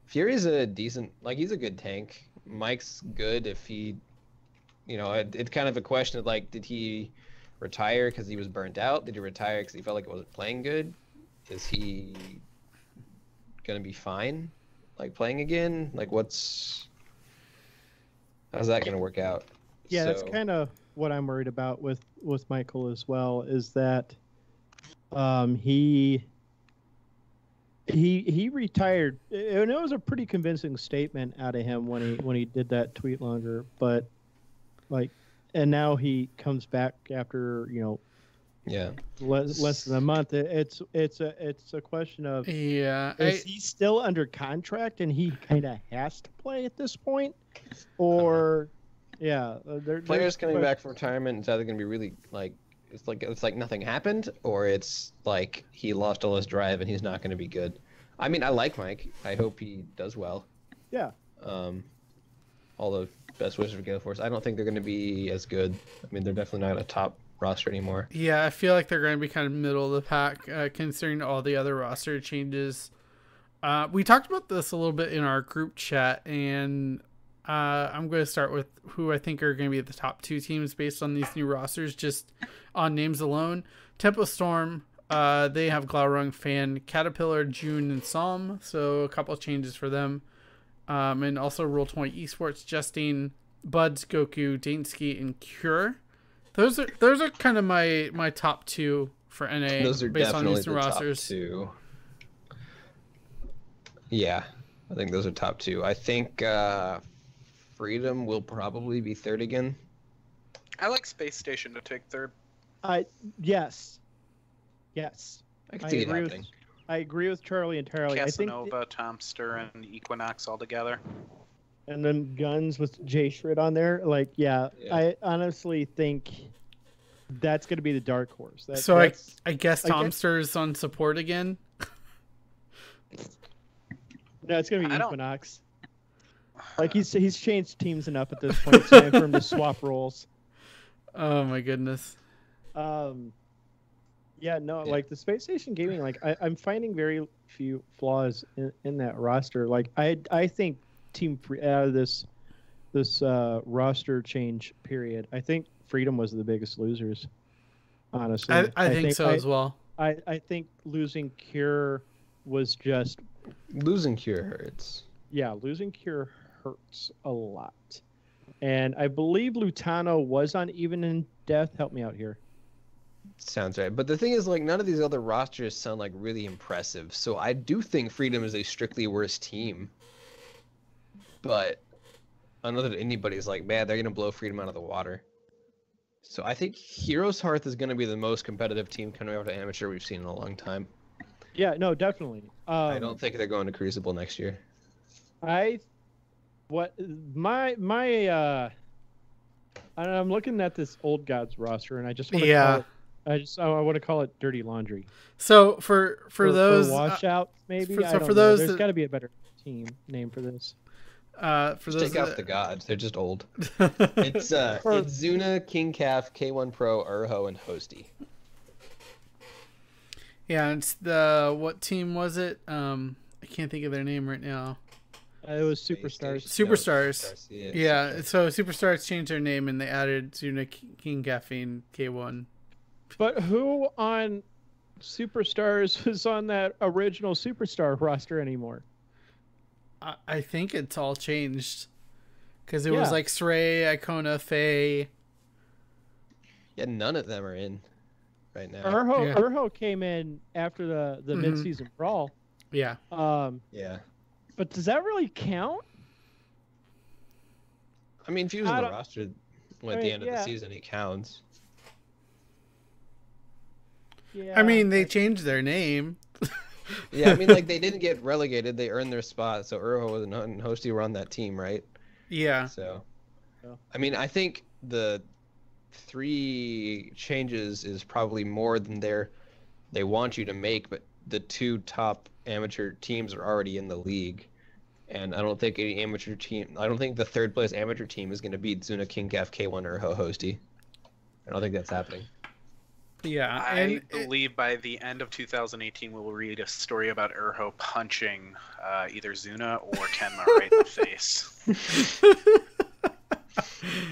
Fury's a decent, like he's a good tank. Mike's good if he, you know, it, it's kind of a question of like, did he retire because he was burnt out? Did he retire because he felt like it wasn't playing good? Is he gonna be fine, like playing again? Like, what's How's that going to work out? Yeah, that's kind of what I'm worried about with with Michael as well. Is that um, he he he retired, and it was a pretty convincing statement out of him when he when he did that tweet longer. But like, and now he comes back after you know Yeah. less, less than a month. It- It's it's a it's a question of Yeah, I, is he still under contract and he kind of has to play at this point, or yeah, uh, there, there's Players coming que- back from retirement, it's either gonna be really like it's like it's like nothing happened, or it's like he lost all his drive and he's not gonna be good. I mean, I like Mike. I hope he does well. Yeah, Um, all the best wishes for Gale Force. I don't think they're gonna be as good. I mean, they're definitely not a top roster anymore. yeah, I feel like they're going to be kind of middle of the pack uh, considering all the other roster changes. Uh, we talked about this a little bit in our group chat, and uh, I'm going to start with who I think are going to be the top two teams based on these new rosters, just on names alone. Tempo Storm, uh, they have Glaurung, Fan, Caterpillar, June, and Psalm, so a couple changes for them. Um, and also Roll 20 Esports, Justing, Buds, Goku, Dainsky, and Cure. Those are those are kind of my my top two for NA Those are based on definitely these the new top rosters. two. Yeah, I think those are top two. I think uh, Freedom will probably be third again. I like Space Station to take third. I yes, yes, I can I see it agree with. I agree with Charlie entirely. I think, Casanova, Tomster, and Equinox all together. And then guns with J Shred on there, like yeah, Yeah. I honestly think that's gonna be the dark horse. That, So I I guess I get- Tomster's on support again. no, it's gonna be Equinox. Like he's he's changed teams enough at this point. It's time for him to swap roles. Oh my goodness. Um, yeah, no, Yeah. like the Space Station Gaming, like I, I'm finding very few flaws in, in that roster. Like I, I think Team Free out of this this uh, roster change period, I think Freedom was the biggest losers. Honestly, I, I, think, so I, as well. I, I think losing Cure was just Losing Cure hurts. yeah, losing Cure hurts a lot. And I believe Lutano was on even in death. Help me out here. Sounds right. But the thing is, like, none of these other rosters sound like really impressive. So I do think Freedom is a strictly worse team. But I don't know that anybody's like, man, they're gonna blow Freedom out of the water. So I think Heroes Hearth is gonna be the most competitive team coming out of amateur we've seen in a long time. Yeah, no, definitely. Um, I don't think they're going to Crucible next year. I what my my uh I- I'm looking at this old gods roster and I just want to Yeah. it I just I want to call it dirty laundry. So for for, those uh, washouts maybe for- I so don't for know. those there's that- got to be a better team name for this. Uh, for Just those take out that- the gods. They're just old. It's uh, For- it's Zuna, King Calf, K1 Pro, Urho, and Hosty. yeah, it's the what team was it? Um, I can't think of their name right now. Uh, it was Space superstars. Station. Superstars. Yeah. Yeah, so Superstars changed their name and they added Zuna King Caffeine K1. But who on superstars was on that original superstar roster anymore? I, I think it's all changed because it was like Srey, Icona, Faye. Yeah, none of them are in right now. Urho Yeah. Urho came in after the the Mhm. mid-season brawl. Yeah, Um, Yeah. but does that really count? I mean, if he was I on the roster well, at I the mean, end of the season, he counts. Yeah. I mean they changed their name. Yeah, I mean, like they didn't get relegated; they earned their spot. So Urho and and Hosty were on that team, right? Yeah, So, I mean, I think the three changes is probably more than they're they want you to make, but the two top amateur teams are already in the league. And I don't think any amateur team. I don't think the third place amateur team is going to beat Zuna King Gaf K1 or Ho Hosty. I don't think that's happening. Yeah, I and it- believe by the end of 2018, we will read a story about Urho punching uh, either Zuna or Kenma right in the face.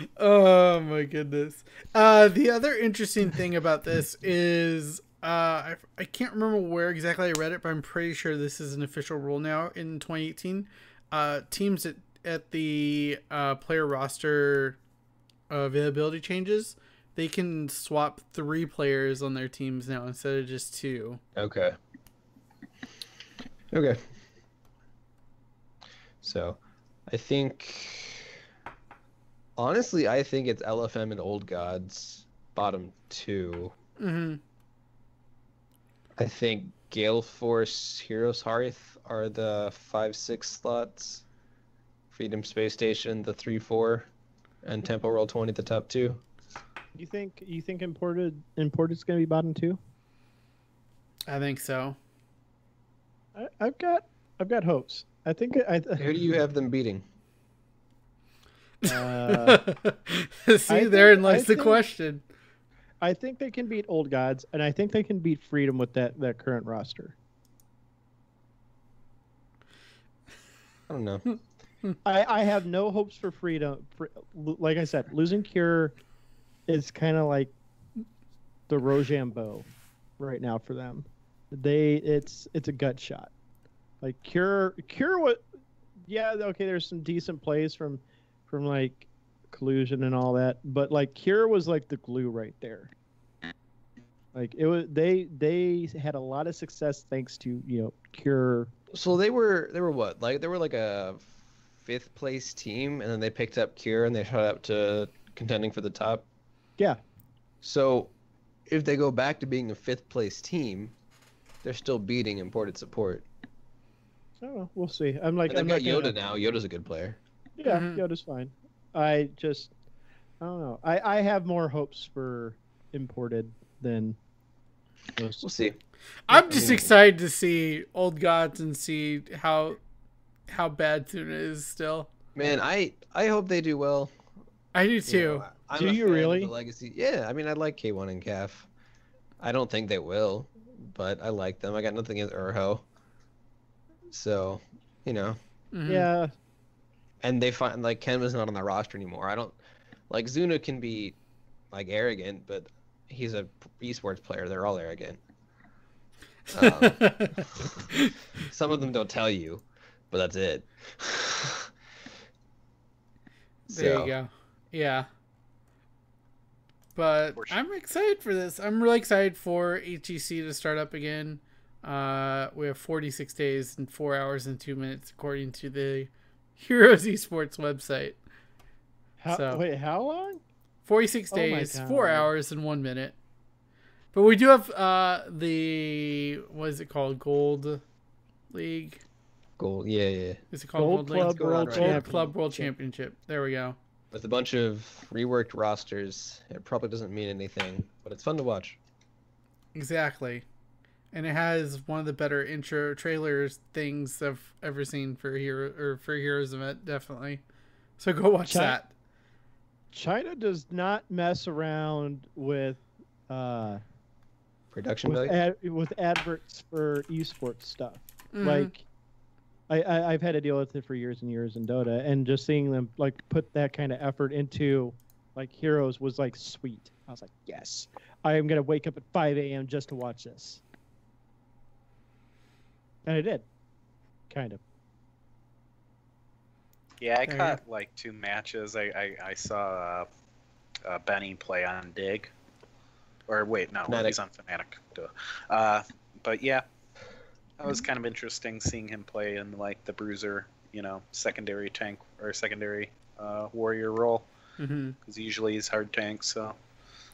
oh my goodness. Uh, the other interesting thing about this is uh, I, I can't remember where exactly I read it, but I'm pretty sure this is an official rule now in 2018. Uh, teams at, at the uh, player roster availability changes, they can swap three players on their teams now instead of just two. Okay. Okay. So, I think. Honestly, I think it's LFM and Old Gods bottom two. Mm-hmm. I think Gale Force Heroes Hearth are the five six slots. Freedom Space Station the three four, and Tempo Roll twenty the top two. You think you think imported imported's gonna be bottom two? I think so. I, I've got I've got hopes. I think I. Who do you have them beating? Uh, See, I therein think- lies I the think- question. I think they can beat old gods, and I think they can beat freedom with that that current roster. I don't know. I, I have no hopes for freedom. For, like I said, losing cure is kind of like the Rochambeau right now for them. They it's it's a gut shot. Like cure cure what? Yeah, okay. There's some decent plays from from like collusion and all that, but like cure was like the glue right there. Like it was they they had a lot of success thanks to you know cure So they were they were what like they were like a fifth place team, and then they picked up Cure and they shot up to contending for the top. Yeah. So if they go back to being a fifth place team, they're still beating imported support. I don't. We'll see. I'm like I'm they've got not Yoda gonna- now. Yoda's a good player. Yeah, Mhm. Yoda's fine. I just, I don't know. I, I have more hopes for imported than most. We'll see. I'm just excited to see old gods and see how how bad Tuna is still. Man, I I hope they do well. I do You too. know, I'm Do a you fan of really? The legacy. Yeah, I mean, I like K1 and CAF. I don't think they will, but I like them. I got nothing against Urho. So, you know, Mhm. Yeah, and they find like Ken was not on the roster anymore. I don't like Zuna can be like arrogant, but he's a esports player. They're all arrogant. Um, some of them don't tell you, but that's it. There So, you go. Yeah. But sure. I'm excited for this. I'm really excited for HGC to start up again. Uh, we have 46 days and 4 hours and 2 minutes according to the Heroes Esports website. how, So- wait, how long? 46 Oh days, 4 hours and 1 minute. But we do have uh the what is it called? Gold League. Gold, yeah, yeah. Is it called Gold Gold, League? Club going on World right Gold. Club World Championship. There we go. With a bunch of reworked rosters, it probably doesn't mean anything, but it's fun to watch. Exactly. And it has one of the better intro trailers things I've ever seen for hero or for Heroes event, definitely. So go watch Chi- that. China does not mess around with uh Production with value. ad, with adverts for esports stuff. Mhm. Like, I, I I've had to deal with it for years and years in Dota, and just seeing them like put that kind of effort into like heroes was like sweet. I was like, yes, I am gonna wake up at 5 a.m. just to watch this, and I did, kind of. Yeah, I There you caught like two matches. I I, I saw uh, uh, Benny play on Dig, or wait, no, Fnatic. he's on Fnatic. Duh. Uh, but yeah, that was kind of interesting seeing him play in like the Bruiser, you know, secondary tank or secondary uh, warrior role because usually he's hard tank. So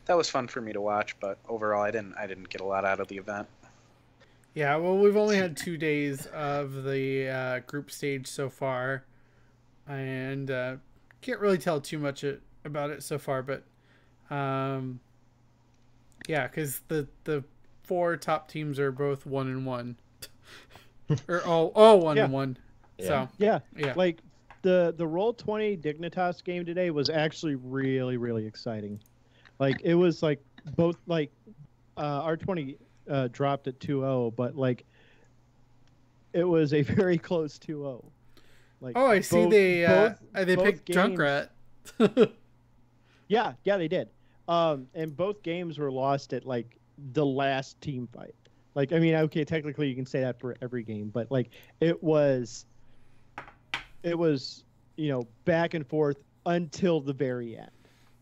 that was fun for me to watch. But overall, I didn't I didn't get a lot out of the event. Yeah, well, we've only had two days of the uh, group stage so far, and uh, can't really tell too much it, about it so far. But um, yeah, because the the four top teams are both one and one, or oh oh one and Yeah. one. Yeah. So Yeah, yeah, like the the roll 20 dignitas game today was actually really really exciting like it was like both like uh r20 uh dropped at 2-0 but like it was a very close 2-0 like oh, I see they uh, both- uh, they picked games- Junkrat. yeah yeah they did um and both games were lost at like the last team fight like i mean okay technically you can say that for every game but like it was it was you know back and forth until the very end.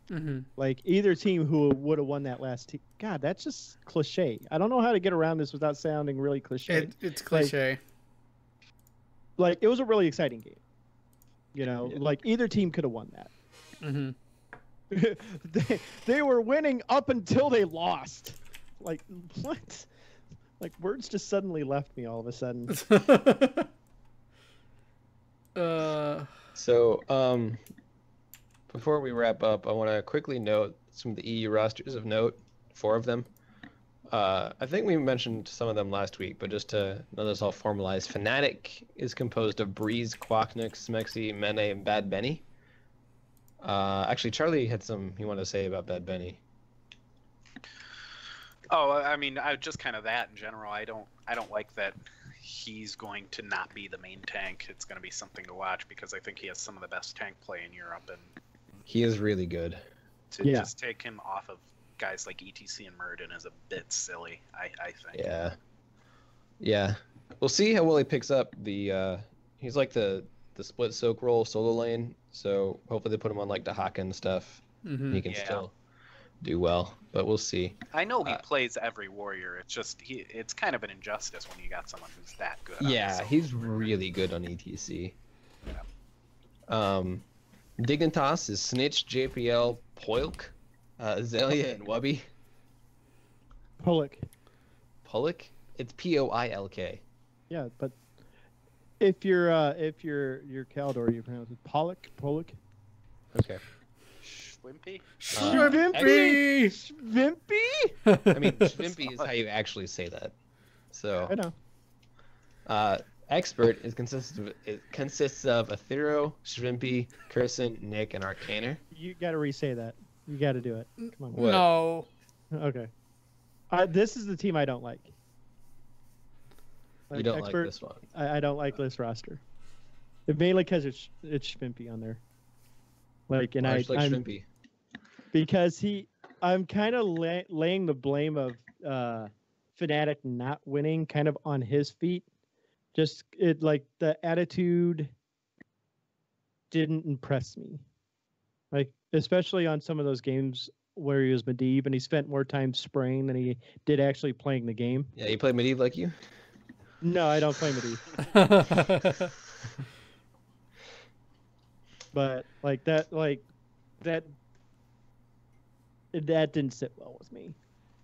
Hmm like either team who would have won that last team god that's just cliche. I don't know how to get around this without sounding really cliche. It, it's cliche. like it was a really exciting game you know? Yeah. like either team could have won that. Hmm they, they were winning up until they lost. Like what? Like words just suddenly left me all of a sudden. uh, So, um, before we wrap up, I want to quickly note some of the EU rosters of note, four of them. Uh, I think we mentioned some of them last week, but just to know this all formalized, Fnatic is composed of Breeze, Quackniix, Smexy, Mene, and Bad Benny. Uh, actually, Charlie had some he wanted to say about Bad Benny. Oh, I mean, I just kind of that in general. I don't, I don't like that he's going to not be the main tank. It's going to be something to watch because I think he has some of the best tank play in Europe, and He is really good. to Yeah. just take him off of guys like ETC and Muradin is a bit silly. I, I think. Yeah. Yeah. We'll see how well he picks up the uh he's like the the split soak roll solo lane, so hopefully they put him on like Dehaka and stuff. mhm. He can Yeah. still do well, but we'll see. I know he Uh, plays every warrior. It's just he. It's kind of an injustice when you got someone who's that good. Yeah, he's really good on ETC. Yeah. Um Dignitas is Snitch, JPL, Poilk, uh, Azalea, and Wubby. Pollock. Pollock? It's P O I L K. Yeah, but if you're uh if you're you're Khaldor, you pronounce it Pollock. Pollock. Okay. Schwimpy. Shrimpy! Vimpy. I mean, Shrimpy is how you actually say that. So I know. Uh, expert is consists of it consists of Athero, Shrimpy, Curson, Nick, and Arcaner. You got to re-say that. You got to do it. Come on. What? No. Okay. Uh, this is the team I don't like. you don't expert, like this one. I, I don't like this roster. It, mainly because it's it's Schmimpy on there. Like, and Why I, like I'm, Shrimpy. because he, I'm kind of lay, laying the blame of uh, Fnatic not winning kind of on his feet. Just it like the attitude didn't impress me. Like especially on some of those games where he was Medivh and he spent more time spraying than he did actually playing the game. Yeah, you play Medivh like you. No, I don't play Medivh. but like that like that that didn't sit well with me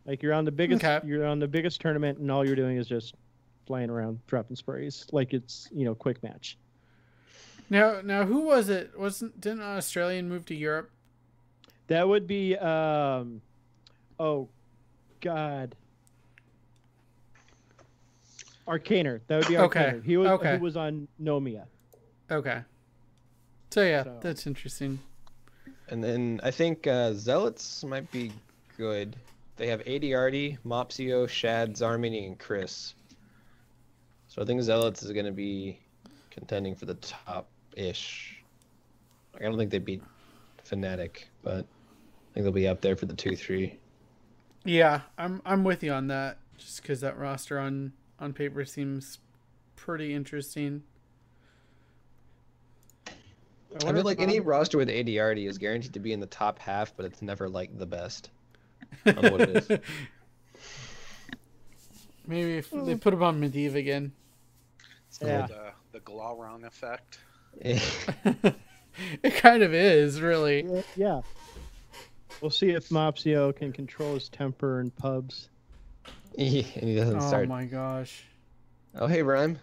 like you're on the biggest Okay. you're on the biggest tournament and all you're doing is just flying around dropping sprays like it's you know quick match now, now, who was it? Wasn't didn't an Australian move to Europe? that would be um oh god arcaner that would be Okay, arcaner he was okay. he was on nomia Okay. So yeah, So- that's interesting. And then I think uh, Zealots might be good. They have ADRD, Mopsio, Shad, Zarmini, and Chris. So I think Zealots is going to be contending for the top-ish. Like, I don't think they beat Fnatic, but I think they'll be up there for the two, three. Yeah, I'm I'm with you on that. Just because that roster on on paper seems pretty interesting. I feel like any roster with ADRD is guaranteed to be in the top half, but it's never like the best. I don't know what it is. Maybe if they hmm. put him on Medivh again. yeah uh, The the Glaurung effect. it kind of is, really. Yeah, yeah. We'll see if Mopsio can control his temper in pubs. Yeah, and he doesn't Oh start. my gosh. Oh, hey, Rhyme.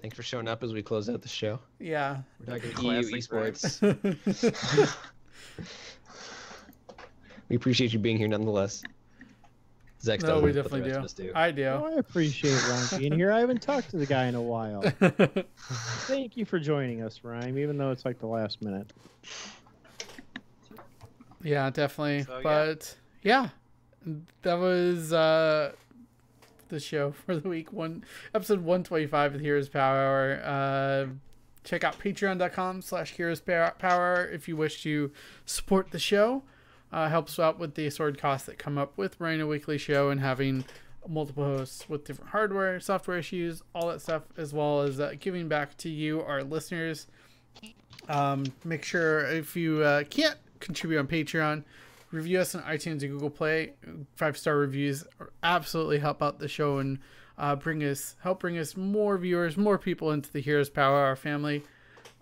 Thanks for showing up as we close out the show. Yeah. We're talking EU esports. we appreciate you being here nonetheless. Zex no, we definitely rest do. of us do. I Oh, do. I appreciate Ron being here. I haven't talked to the guy in a while. Thank you for joining us, Rhyme, even though it's like the last minute. yeah, definitely. So, yeah. but yeah, that was uh the show for the week. One episode 125 of Heroes Power. Uh, check out patreon.com slash heroes power if you wish to support the show. Uh, helps out with the sword costs that come up with running a weekly show and having multiple hosts with different hardware software issues all that stuff as well as uh, giving back to you our listeners. Um, make sure if you uh, can't contribute on patreon review us on itunes and google play. Five star reviews absolutely help out the show and uh, bring us help bring us more viewers more people into the heroes power hour family.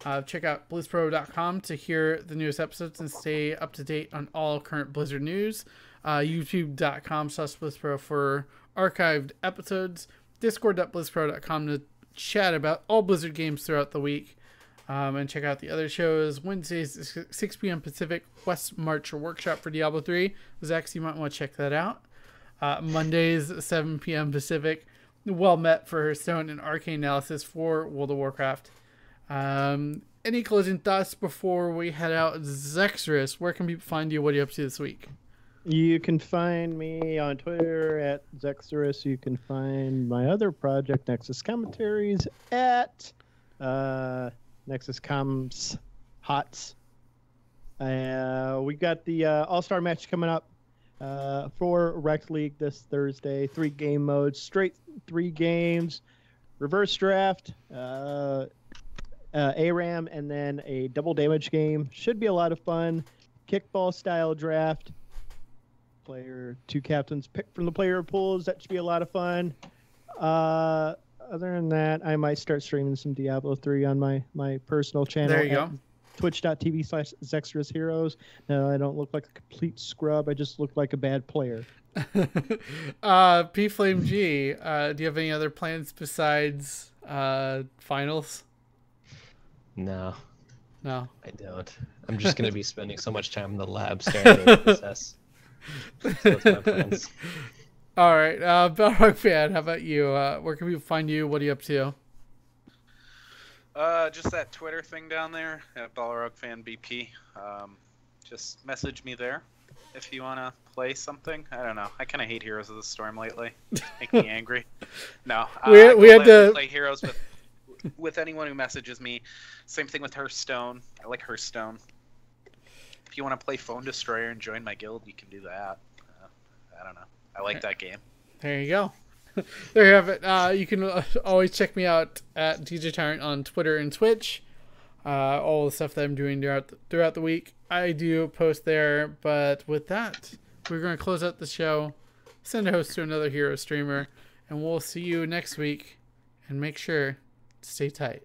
Uh, check out blizzpro.com to hear the newest episodes and stay up to date on all current blizzard news. Uh, youtube.com slash BlizzPro for archived episodes, discord.blizzpro.com to chat about all Blizzard games throughout the week. Um, and check out the other shows. Wednesdays, 6 p.m. Pacific, West March Workshop for Diablo 3. Zach, you might want to check that out. Uh, Mondays, 7 p.m. Pacific, well met for Hearthstone and Arcane Analysis for World of Warcraft. Um, any closing thoughts before we head out? Zexrus, where can people find you? What are you up to this week? You can find me on Twitter at Zexrus. You can find my other project, Nexus Commentaries, at uh, Nexus Comms Hots. Uh, we got the uh, All Star match coming up uh, for Rex League this Thursday. Three game modes, straight three games, reverse draft, uh, uh, ARAM, and then a double damage game. Should be a lot of fun. Kickball style draft. Player two captains pick from the player pools. That should be a lot of fun. Uh, other than that, I might start streaming some Diablo 3 on my, my personal channel. There you go. Twitch.tv slash Zextrus Heroes. No, I don't look like a complete scrub. I just look like a bad player. uh, P Flame G, uh, do you have any other plans besides uh, finals? No, No. I don't. I'm just gonna be spending so much time in the lab staring at SS. So that's my plans. All right, uh, Balrog fan, how about you? Uh, where can people find you? What are you up to? Uh, just that Twitter thing down there at Balrog Fan BP. Um, just message me there if you want to play something. I don't know. I kind of hate Heroes of the Storm lately. Make me angry. No, uh, We- I we had to- play Heroes with with anyone who messages me. Same thing with Hearthstone. I like Hearthstone. If you want to play Phone Destroyer and join my guild, you can do that. Uh, I don't know. I like that game. There you go. there you have it. Uh, you can uh, always check me out at DJ Tyrant on Twitter and Twitch. Uh, all the stuff that I'm doing throughout the, throughout the week, I do post there. But with that, we're going to close out the show, send a host to another hero streamer, and we'll see you next week. And make sure to stay tight.